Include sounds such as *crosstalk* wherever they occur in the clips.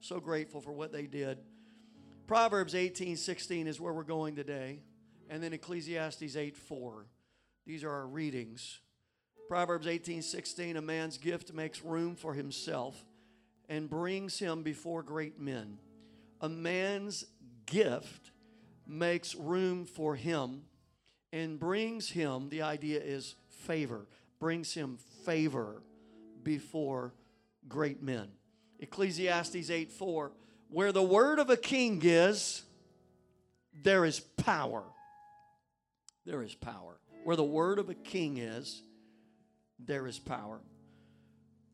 So grateful for what they did. Proverbs 18 16 is where we're going today. And then Ecclesiastes 8 4. These are our readings. Proverbs 18 16 A man's gift makes room for himself and brings him before great men. A man's gift makes room for him and brings him, the idea is favor, brings him favor before great men. Ecclesiastes 8 4 Where the word of a king is, there is power. There is power. Where the word of a king is, there is power.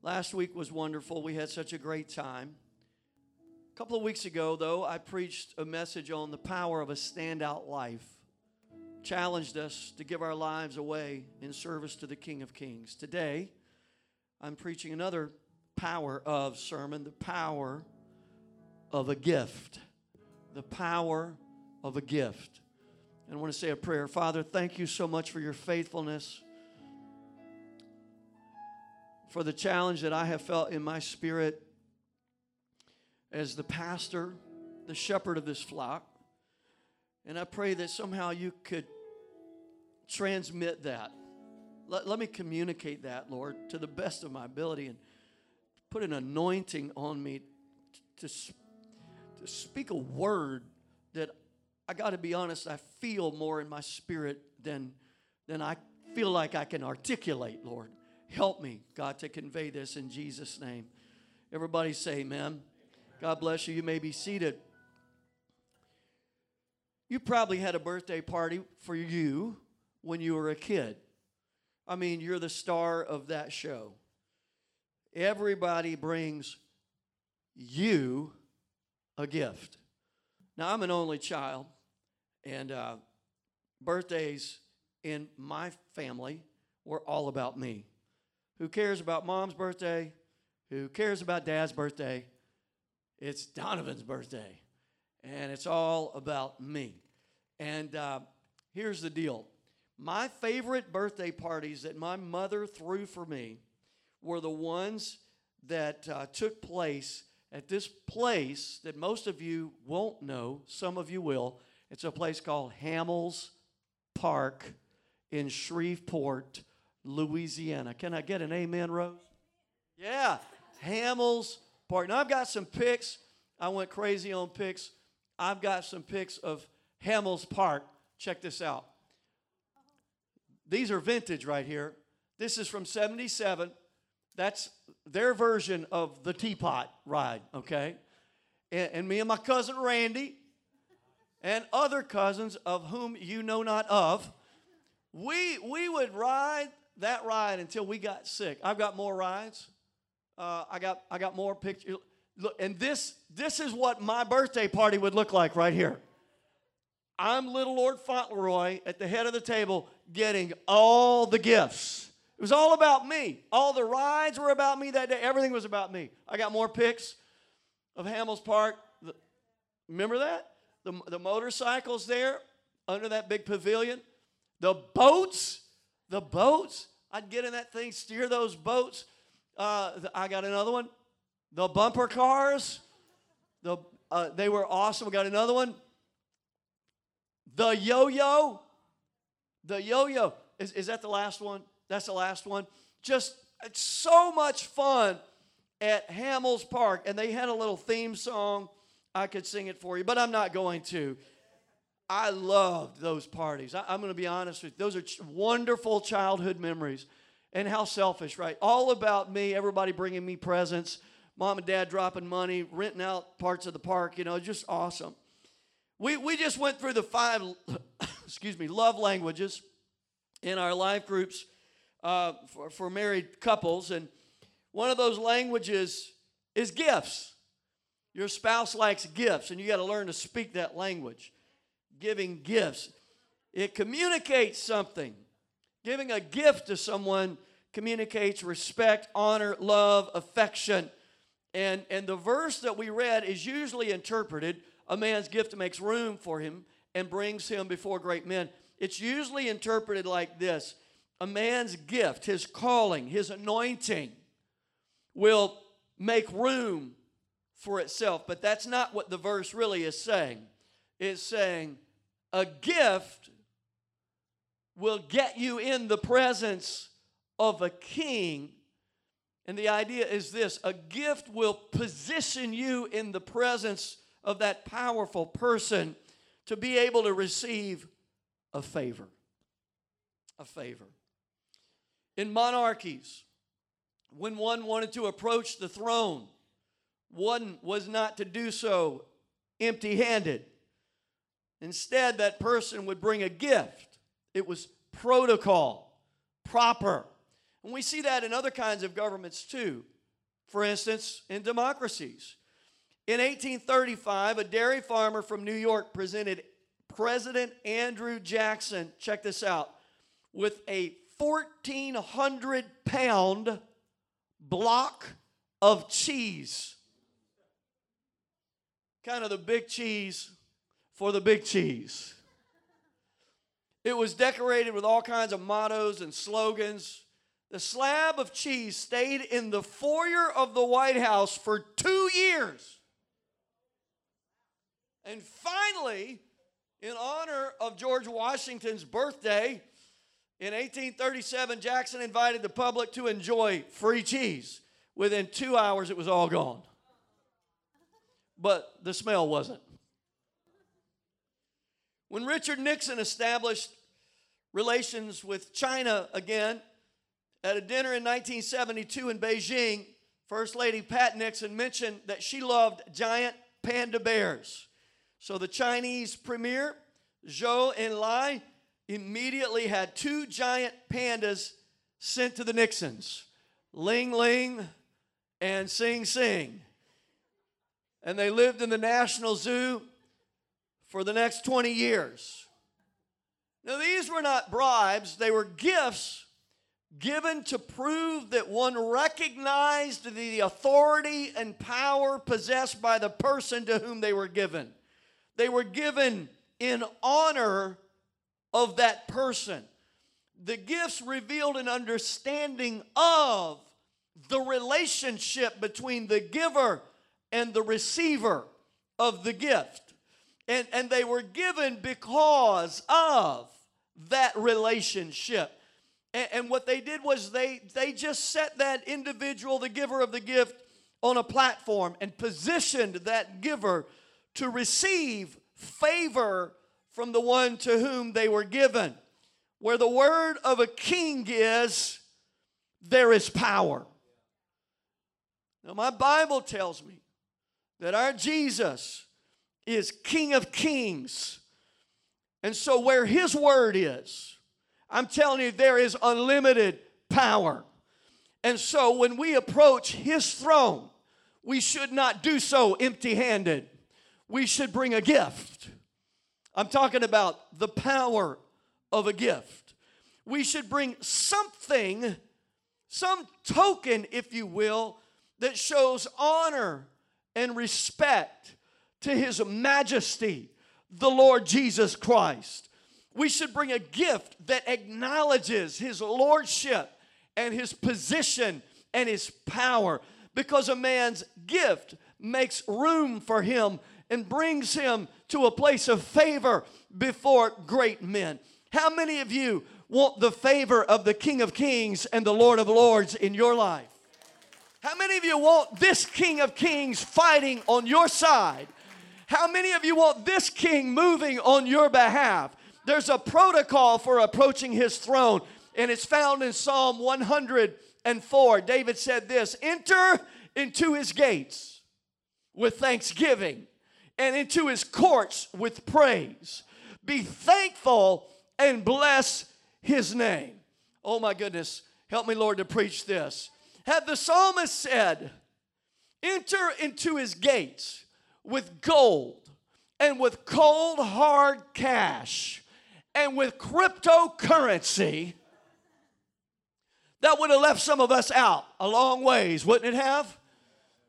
Last week was wonderful. We had such a great time. A couple of weeks ago, though, I preached a message on the power of a standout life, challenged us to give our lives away in service to the King of Kings. Today, I'm preaching another power of sermon the power of a gift. The power of a gift. And I want to say a prayer. Father, thank you so much for your faithfulness, for the challenge that I have felt in my spirit as the pastor, the shepherd of this flock. And I pray that somehow you could transmit that. Let, let me communicate that, Lord, to the best of my ability and put an anointing on me to, to speak a word that I got to be honest, I feel more in my spirit than, than I feel like I can articulate, Lord. Help me, God, to convey this in Jesus' name. Everybody say amen. God bless you. You may be seated. You probably had a birthday party for you when you were a kid. I mean, you're the star of that show. Everybody brings you a gift. Now, I'm an only child, and uh, birthdays in my family were all about me. Who cares about mom's birthday? Who cares about dad's birthday? It's Donovan's birthday, and it's all about me. And uh, here's the deal my favorite birthday parties that my mother threw for me were the ones that uh, took place at this place that most of you won't know, some of you will. It's a place called Hamels Park in Shreveport, Louisiana. Can I get an amen, Rose? Yeah, Hamels Park. Now, I've got some pics. I went crazy on pics. I've got some pics of Hamels Park. Check this out. These are vintage right here. This is from 77. That's their version of the teapot ride, okay? And, and, me and my cousin Randy and other cousins of whom you know not of, we, we would ride that ride until we got sick. I've got more rides. Uh, I, got, I got more pictures. Look, and this, this is what my birthday party would look like right here. I'm little Lord Fauntleroy at the head of the table getting all the gifts. It was all about me. All the rides were about me that day. Everything was about me. I got more pics of Hamels Park. Remember that? The, the motorcycles there under that big pavilion. The boats. The boats. I'd get in that thing, steer those boats. Uh, I got another one. The bumper cars. The, uh, they were awesome. We got another one. The yo yo. The yo yo. Is, is that the last one? That's the last one. Just it's so much fun at Hamels Park. And they had a little theme song. I could sing it for you, but I'm not going to. I loved those parties. I, am going to be honest with you. Those are ch- wonderful childhood memories. And how selfish, right? All about me, everybody bringing me presents, mom and dad dropping money, renting out parts of the park, you know, just awesome. We, we just went through the five, *coughs* excuse me, love languages in our life groups uh, for, for married couples. And one of those languages is gifts. Your spouse likes gifts, and you got to learn to speak that language. Giving gifts, it communicates something. Giving a gift to someone communicates respect, honor, love, affection. And, and the verse that we read is usually interpreted a man's gift makes room for him and brings him before great men. It's usually interpreted like this a man's gift, his calling, his anointing will make room for itself. But that's not what the verse really is saying. It's saying a gift will get you in the presence of a king. And the idea is this a gift will position you in the presence of that powerful person to be able to receive a favor. A favor. In monarchies, when one wanted to approach the throne, one was not to do so empty handed. Instead, that person would bring a gift. It was protocol, proper. And we see that in other kinds of governments too. For instance, in democracies. In 1835, a dairy farmer from New York presented President Andrew Jackson, check this out, with a 1,400 pound block of cheese. Kind of the big cheese for the big cheese. It was decorated with all kinds of mottos and slogans. The slab of cheese stayed in the foyer of the White House for two years. And finally, in honor of George Washington's birthday, in 1837, Jackson invited the public to enjoy free cheese. Within two hours, it was all gone. But the smell wasn't. When Richard Nixon established relations with China again, at a dinner in 1972 in Beijing, First Lady Pat Nixon mentioned that she loved giant panda bears. So the Chinese premier, Zhou Enlai, immediately had two giant pandas sent to the Nixons Ling Ling and Sing Sing. And they lived in the National Zoo for the next 20 years. Now, these were not bribes, they were gifts given to prove that one recognized the authority and power possessed by the person to whom they were given. They were given in honor of that person. The gifts revealed an understanding of the relationship between the giver and the receiver of the gift. And, and they were given because of that relationship. And, and what they did was they, they just set that individual, the giver of the gift, on a platform and positioned that giver to receive favor from the one to whom they were given. Where the word of a king is, there is power. Now, my Bible tells me that our Jesus is King of Kings. And so, where His word is, I'm telling you, there is unlimited power. And so, when we approach His throne, we should not do so empty handed. We should bring a gift. I'm talking about the power of a gift. We should bring something, some token, if you will, that shows honor and respect to His majesty, the Lord Jesus Christ. We should bring a gift that acknowledges His lordship and His position and His power because a man's gift makes room for him and brings him to a place of favor before great men. How many of you want the favor of the King of Kings and the Lord of Lords in your life? How many of you want this King of Kings fighting on your side? How many of you want this king moving on your behalf? There's a protocol for approaching his throne, and it's found in Psalm 104. David said this Enter into his gates with thanksgiving and into his courts with praise. Be thankful and bless his name. Oh my goodness, help me, Lord, to preach this. Had the psalmist said, Enter into his gates with gold and with cold hard cash and with cryptocurrency, that would have left some of us out a long ways, wouldn't it have?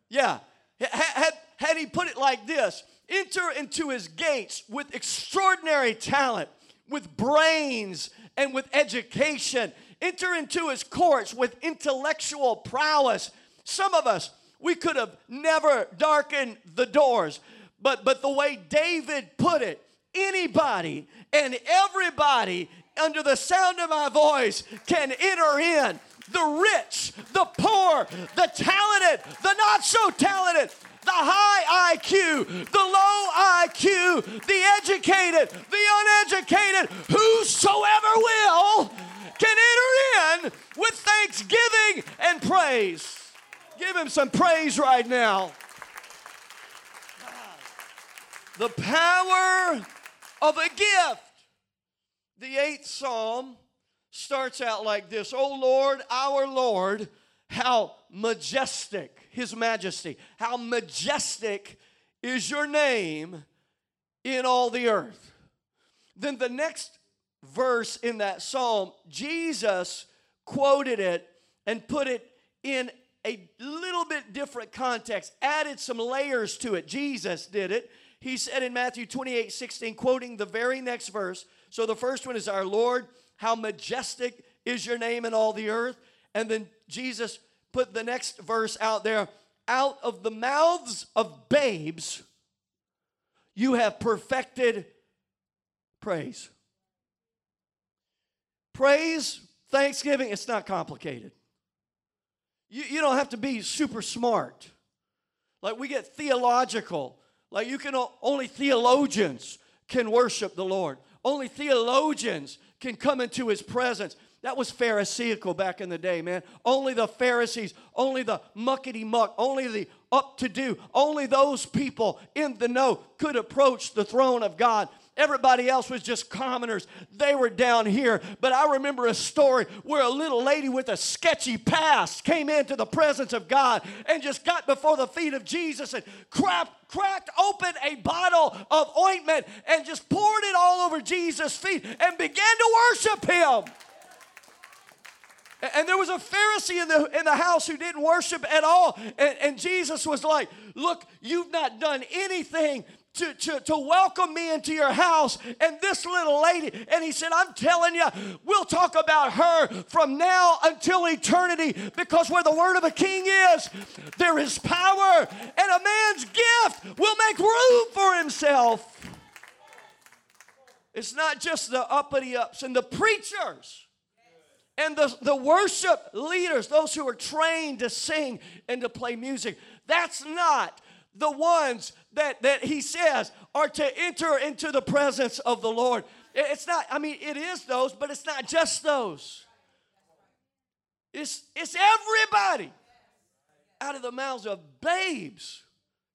Yeah. Had, had he put it like this enter into his gates with extraordinary talent, with brains, and with education. Enter into his courts with intellectual prowess. Some of us, We could have never darkened the doors. But, but the way David put it, anybody and everybody under the sound of my voice can enter in. The rich, the poor, the talented, the not so talented, the high IQ, the low IQ, the educated, the uneducated, whosoever will can enter in with thanksgiving and praise. Give him some praise right now. The power of a gift. The eighth psalm starts out like this O Lord, our Lord, how majestic, His majesty, how majestic is your name in all the earth. Then the next verse in that psalm, Jesus quoted it and put it in a little bit different context, added some layers to it. Jesus did it. He said in Matthew 28 16, quoting the very next verse. So the first one is our Lord, how majestic is your name in all the earth. And then Jesus put the next verse out there out of the mouths of babes, you have perfected praise. Praise, thanksgiving, it's not complicated. You, you don't have to be super smart. Like we get theological. Like you can only theologians can worship the Lord. Only theologians can come into his presence. That was Pharisaical back in the day, man. Only the Pharisees, only the muckety muck, only the up to do, only those people in the know could approach the throne of God. Everybody else was just commoners. They were down here. But I remember a story where a little lady with a sketchy past came into the presence of God and just got before the feet of Jesus and cracked, cracked open a bottle of ointment and just poured it all over Jesus' feet and began to worship him. And there was a Pharisee in the, in the house who didn't worship at all. And, and Jesus was like, Look, you've not done anything to, to, to welcome me into your house and this little lady. And he said, I'm telling you, we'll talk about her from now until eternity because where the word of a king is, there is power, and a man's gift will make room for himself. It's not just the uppity ups and the preachers and the, the worship leaders, those who are trained to sing and to play music. That's not the ones that, that he says are to enter into the presence of the Lord. It's not, I mean, it is those, but it's not just those. It's, it's everybody out of the mouths of babes,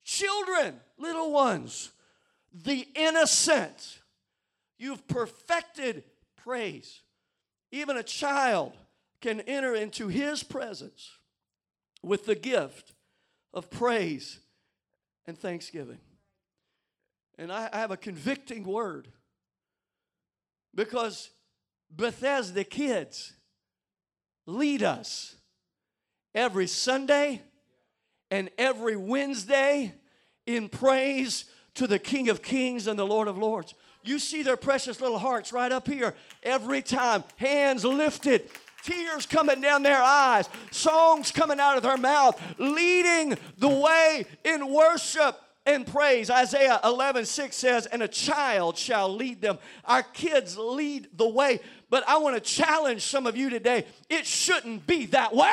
children, little ones, the innocent. You've perfected praise. Even a child can enter into his presence with the gift of praise and thanksgiving. And I, have a convicting word because Bethesda kids lead us every Sunday and every Wednesday in praise to the King of Kings and the Lord of Lords. You see their precious little hearts right up here every time, hands lifted, tears coming down their eyes, songs coming out of their mouth, leading the way in worship and praise. Isaiah 11, 6 says, And a child shall lead them. Our kids lead the way. But I want to challenge some of you today. It shouldn't be that way.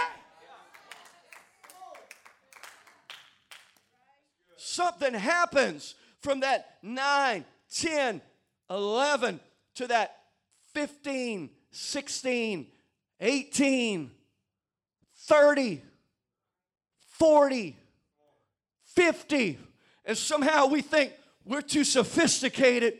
Something happens from that 9, 10, 11 to that 15, 16, 18, 30, 40, 50. And somehow we think we're too sophisticated,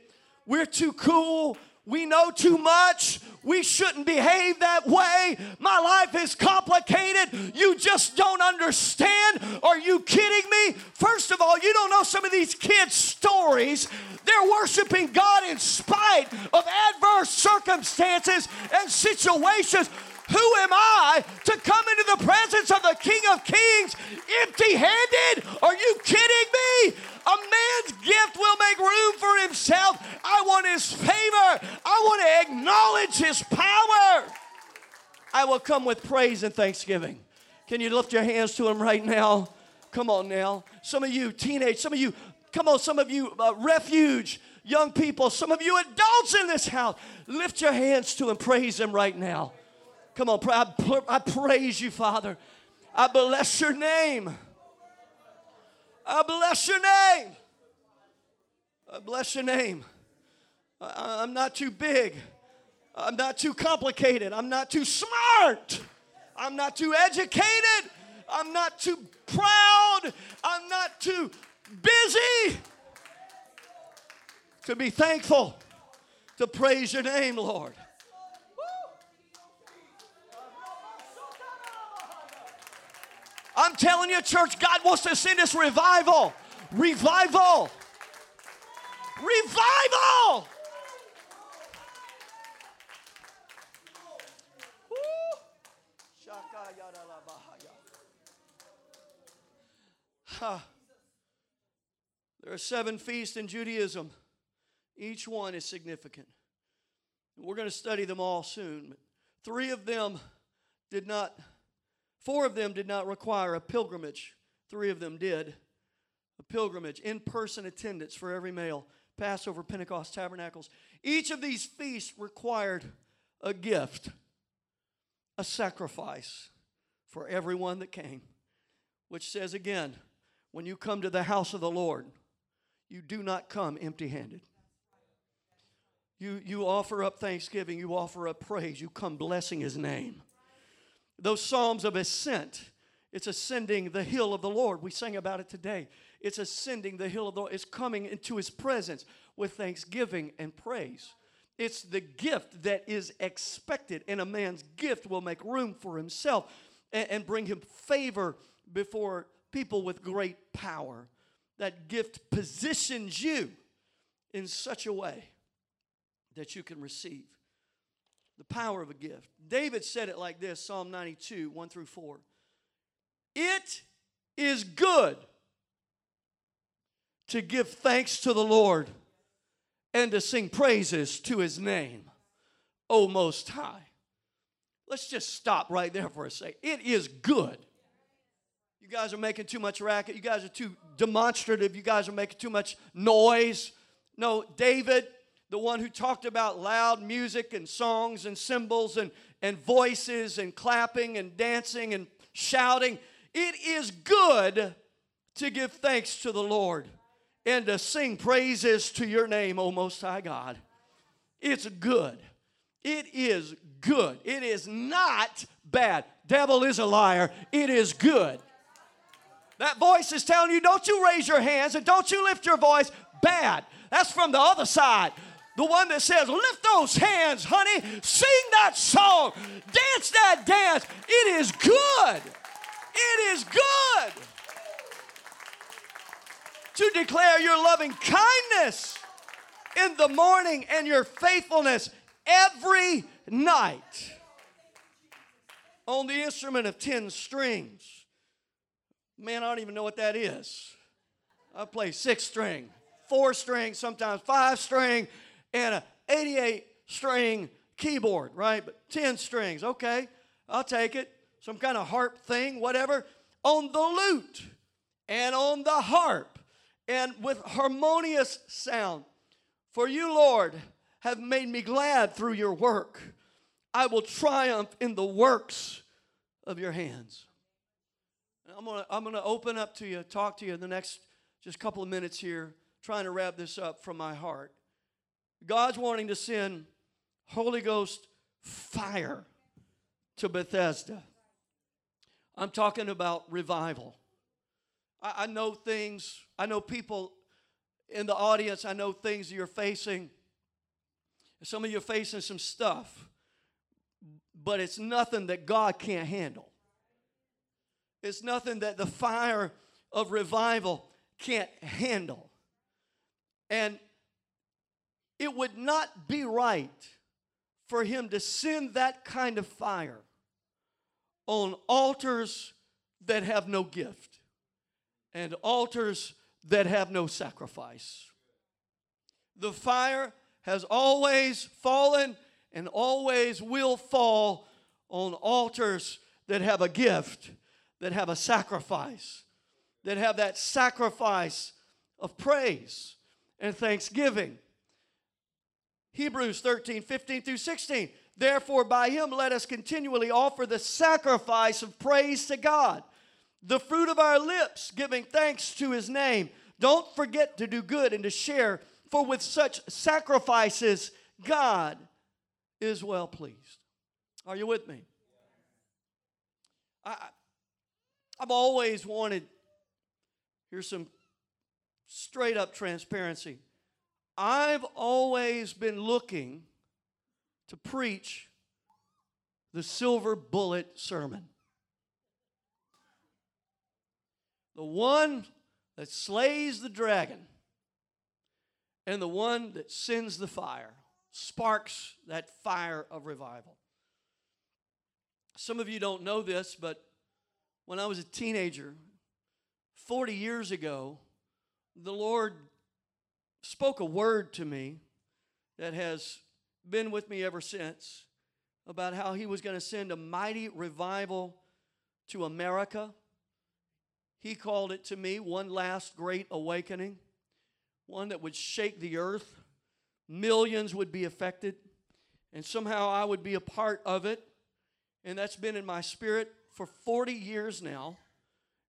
we're too cool, we know too much. We shouldn't behave that way. My life is complicated. You just don't understand. Are you kidding me? First of all, you don't know some of these kids' stories. They're worshiping God in spite of adverse circumstances and situations. Who am I to come into the presence of the King of Kings empty handed? Are you kidding me? A man's gift will make room for himself. I want his favor. I want to acknowledge his power. I will come with praise and thanksgiving. Can you lift your hands to him right now? Come on now. Some of you teenage, some of you, come on, some of you uh, refuge, young people, some of you adults in this house, lift your hands to him, praise Him right now. Come on, I, I praise you, Father. I bless your name. I bless your name. I bless your name. I, I'm not too big. I'm not too complicated. I'm not too smart. I'm not too educated. I'm not too proud. I'm not too busy to be thankful, to praise your name, Lord. I'm telling you, church, God wants to send us revival. Revival. Revival. There are seven feasts in Judaism. Each one is significant. We're going to study them all soon. Three of them did not, four of them did not require a pilgrimage. Three of them did. A pilgrimage, in person attendance for every male. Passover, Pentecost, Tabernacles. Each of these feasts required a gift, a sacrifice for everyone that came, which says again, when you come to the house of the Lord, you do not come empty handed. You, you offer up thanksgiving, you offer up praise, you come blessing his name. Those psalms of ascent, it's ascending the hill of the Lord. We sang about it today. It's ascending the hill of the Lord. It's coming into his presence with thanksgiving and praise. It's the gift that is expected, and a man's gift will make room for himself and, and bring him favor before people with great power. That gift positions you in such a way that you can receive the power of a gift. David said it like this Psalm 92, 1 through 4. It is good to give thanks to the Lord and to sing praises to his name, O Most High. Let's just stop right there for a second. It is good you guys are making too much racket. You guys are too demonstrative. You guys are making too much noise. No, David, the one who talked about loud music and songs and cymbals and, and voices and clapping and dancing and shouting, it is good to give thanks to the Lord and to sing praises to your name, O Most High God. It's good. It is good. It is not bad. Devil is a liar. It is good. That voice is telling you, don't you raise your hands and don't you lift your voice. Bad. That's from the other side. The one that says, lift those hands, honey, sing that song, dance that dance. It is good. It is good to declare your loving kindness in the morning and your faithfulness every night on the instrument of 10 strings. Man, I don't even know what that is. I play six string, four string, sometimes five string, and a 88 string keyboard, right? But 10 strings, okay, I'll take it. Some kind of harp thing, whatever. On the lute and on the harp and with harmonious sound. For you, Lord, have made me glad through your work. I will triumph in the works of your hands. I'm gonna, I'm gonna open up to you, talk to you in the next just couple of minutes here, trying to wrap this up from my heart. God's wanting to send Holy Ghost fire to Bethesda. I'm talking about revival. I, I know things, I know people in the audience, I know things you're facing. Some of you are facing some stuff, but it's nothing that God can't handle. It's nothing that the fire of revival can't handle. And it would not be right for him to send that kind of fire on altars that have no gift and altars that have no sacrifice. The fire has always fallen and always will fall on altars that have a gift that have a sacrifice, that have that sacrifice of praise and thanksgiving. Hebrews 13, 15 through 16. Therefore, by him let us continually offer the sacrifice of praise to God, the fruit of our lips, giving thanks to his name. Don't forget to do good and to share, for with such sacrifices, God is well pleased. Are you with me? I, I've always wanted, here's some straight up transparency. I've always been looking to preach the silver bullet sermon. The one that slays the dragon and the one that sends the fire, sparks that fire of revival. Some of you don't know this, but when I was a teenager, 40 years ago, the Lord spoke a word to me that has been with me ever since about how He was going to send a mighty revival to America. He called it to me one last great awakening, one that would shake the earth. Millions would be affected, and somehow I would be a part of it. And that's been in my spirit for 40 years now.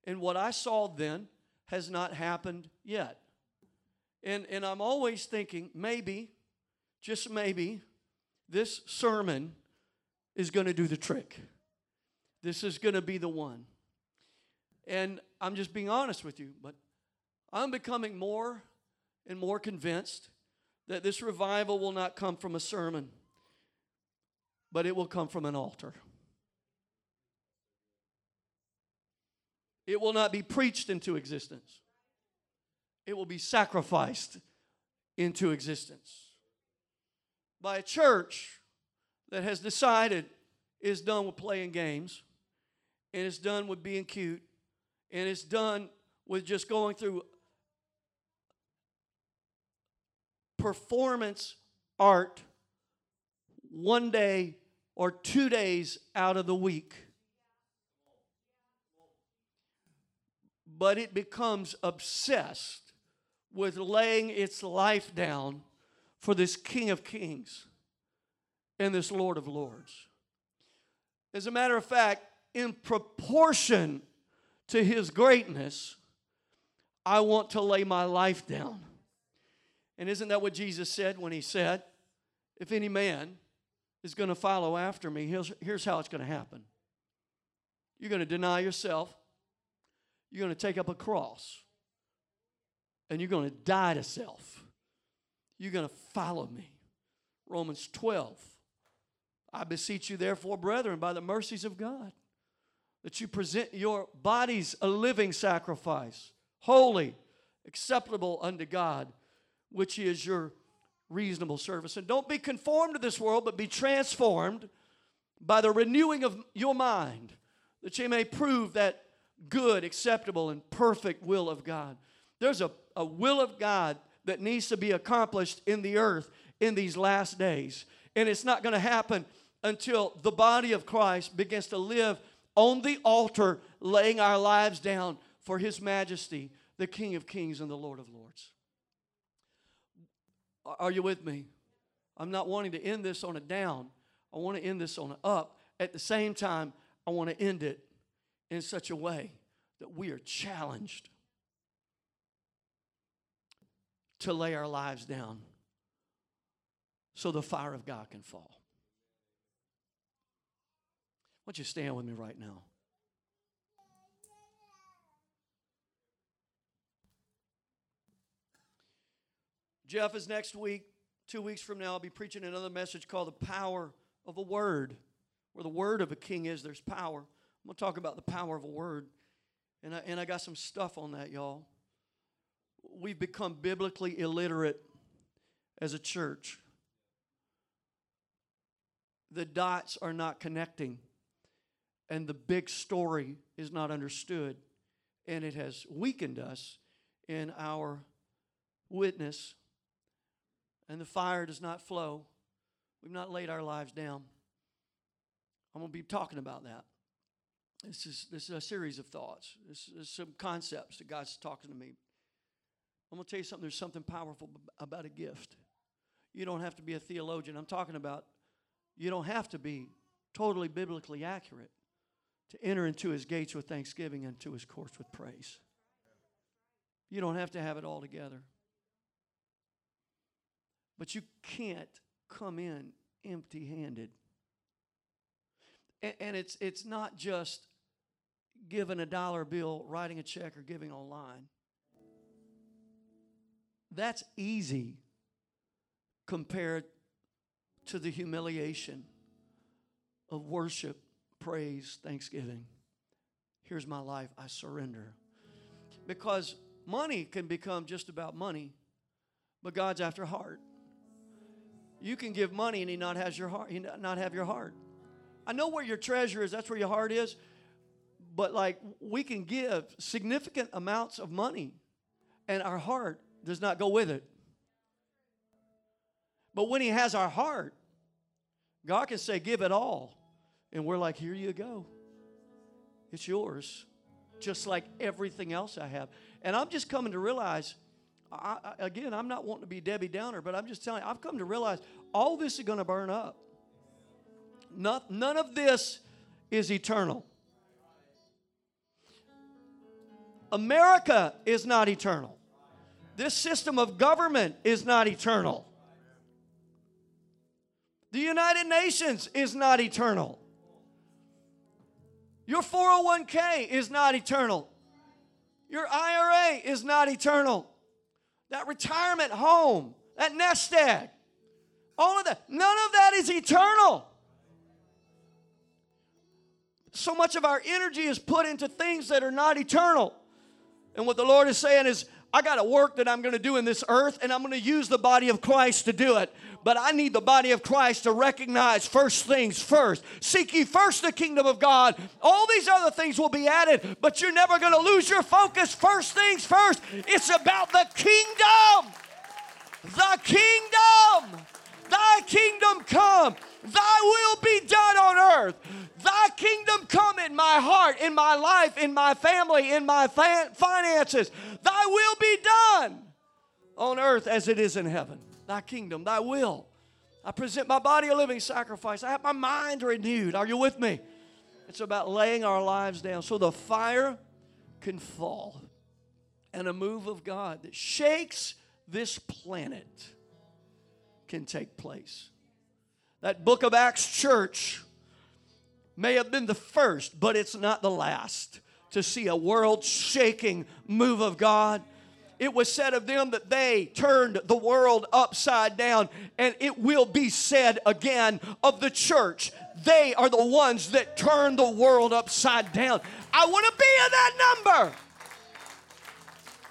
And what I saw then has not happened yet. And, and I'm always thinking, maybe, just maybe, this sermon is going to do the trick. This is going to be the one. And I'm just being honest with you, but I'm becoming more and more convinced that this revival will not come from a sermon, but it will come from an altar. It will not be preached into existence, it will be sacrificed into existence by a church that has decided is done with playing games and it's done with being cute and it's done with just going through performance art one day or two days out of the week. but it becomes obsessed with laying its life down for this King of Kings and this Lord of Lords. As a matter of fact, in proportion to his greatness, I want to lay my life down. And isn't that what Jesus said when he said, If any man is going to follow after me, here's, how it's going to happen. You're going to deny yourself, you're going to take up a cross and you're going to die to self. You're going to follow me. Romans 12. I beseech you, therefore, brethren, by the mercies of God, that you present your bodies a living sacrifice, holy, acceptable unto God, which is your reasonable service. And don't be conformed to this world, but be transformed by the renewing of your mind, that you may prove that good, acceptable, and perfect will of God. There's a, a will of God that needs to be accomplished in the earth in these last days. And it's not going to happen until the body of Christ begins to live on the altar, laying our lives down for His majesty, the King of kings and the Lord of lords. Are you with me? I'm not wanting to end this on a down. I want to end this on an up. At the same time, I want to end it in such a way that we are challenged to lay our lives down so the fire of God can fall. Why don't you stand with me right now? Jeff is next week. Two weeks from now, I'll be preaching another message called The Power of a Word. Where the word of a king is, there's power. I'm going to talk about the power of a word. And I, and I got some stuff on that, y'all. We've become biblically illiterate as a church. The dots are not connecting, and the big story is not understood. And it has weakened us in our witness, and the fire does not flow. We've not laid our lives down. I'm going to be talking about that. this is this is a series of thoughts. This is some concepts that God's talking to me. I'm gonna tell you something. There's something powerful about a gift. You don't have to be a theologian. I'm talking about you don't have to be totally biblically accurate to enter into his gates with thanksgiving and to his courts with praise. You don't have to have it all together. But you can't come in empty handed. And, and, it's, it's not just giving a dollar bill, writing a check, or giving online. That's easy compared to the humiliation of worship, praise, thanksgiving. Here's my life, I surrender. Because money can become just about money, but God's after heart. You can give money and he not has your heart, he not have your heart. I know where your treasure is, that's where your heart is. But like we can give significant amounts of money and our heart does not go with it. But when he has our heart, God can say, Give it all. And we're like, Here you go. It's yours. Just like everything else I have. And I'm just coming to realize I, again, I'm not wanting to be Debbie Downer, but I'm just telling you, I've come to realize all this is going to burn up. Not, none of this is eternal. America is not eternal. This system of government is not eternal. The United Nations is not eternal. Your 401k is not eternal. Your IRA is not eternal that retirement home, that nest egg, all of that, none of that is eternal. So much of our energy is put into things that are not eternal. And what the Lord is saying is, I got a work that I'm going to do in this earth, and I'm going to use the body of Christ to do it. But I need the body of Christ to recognize first things first. Seek ye first the kingdom of God. All these other things will be added, but you're never going to lose your focus. First things first. It's about the kingdom. The kingdom. Thy kingdom come. Thy will be done on earth. Thy kingdom come in my heart, in my life, in my family, in my finances. Thy will be done on earth as it is in heaven. Thy kingdom, thy will. I present my body a living sacrifice. I have my mind renewed. Are you with me? It's about laying our lives down so the fire can fall and a move of God that shakes this planet can take place. That book of Acts church may have been the first, but it's not the last to see a world shaking move of God. It was said of them that they turned the world upside down, and it will be said again of the church. They are the ones that turn the world upside down. I want to be in that number.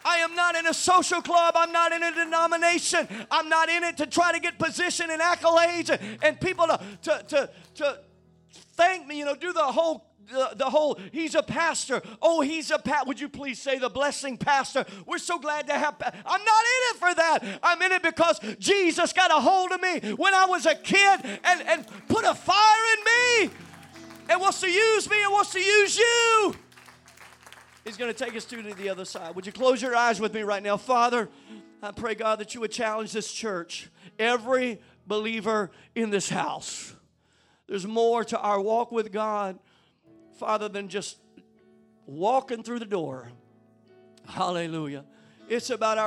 I am not in a social club. I'm not in a denomination. I'm not in it to try to get position and accolades and, and people to, to, to, to thank me, you know, do the whole the, the, whole he's a pastor. Oh he's a pat would you please say the blessing pastor? We're so glad to have pa- i'm not in it for that. I'm in it because jesus got a hold of me when i was a kid and, and put a fire in me. And wants to use me. And wants to use you he's going to take us to the other side would you close your eyes with me right now father i pray god that you would challenge this church every believer in this house there's more to our walk with God, Father, than just walking through the door. Hallelujah. It's about our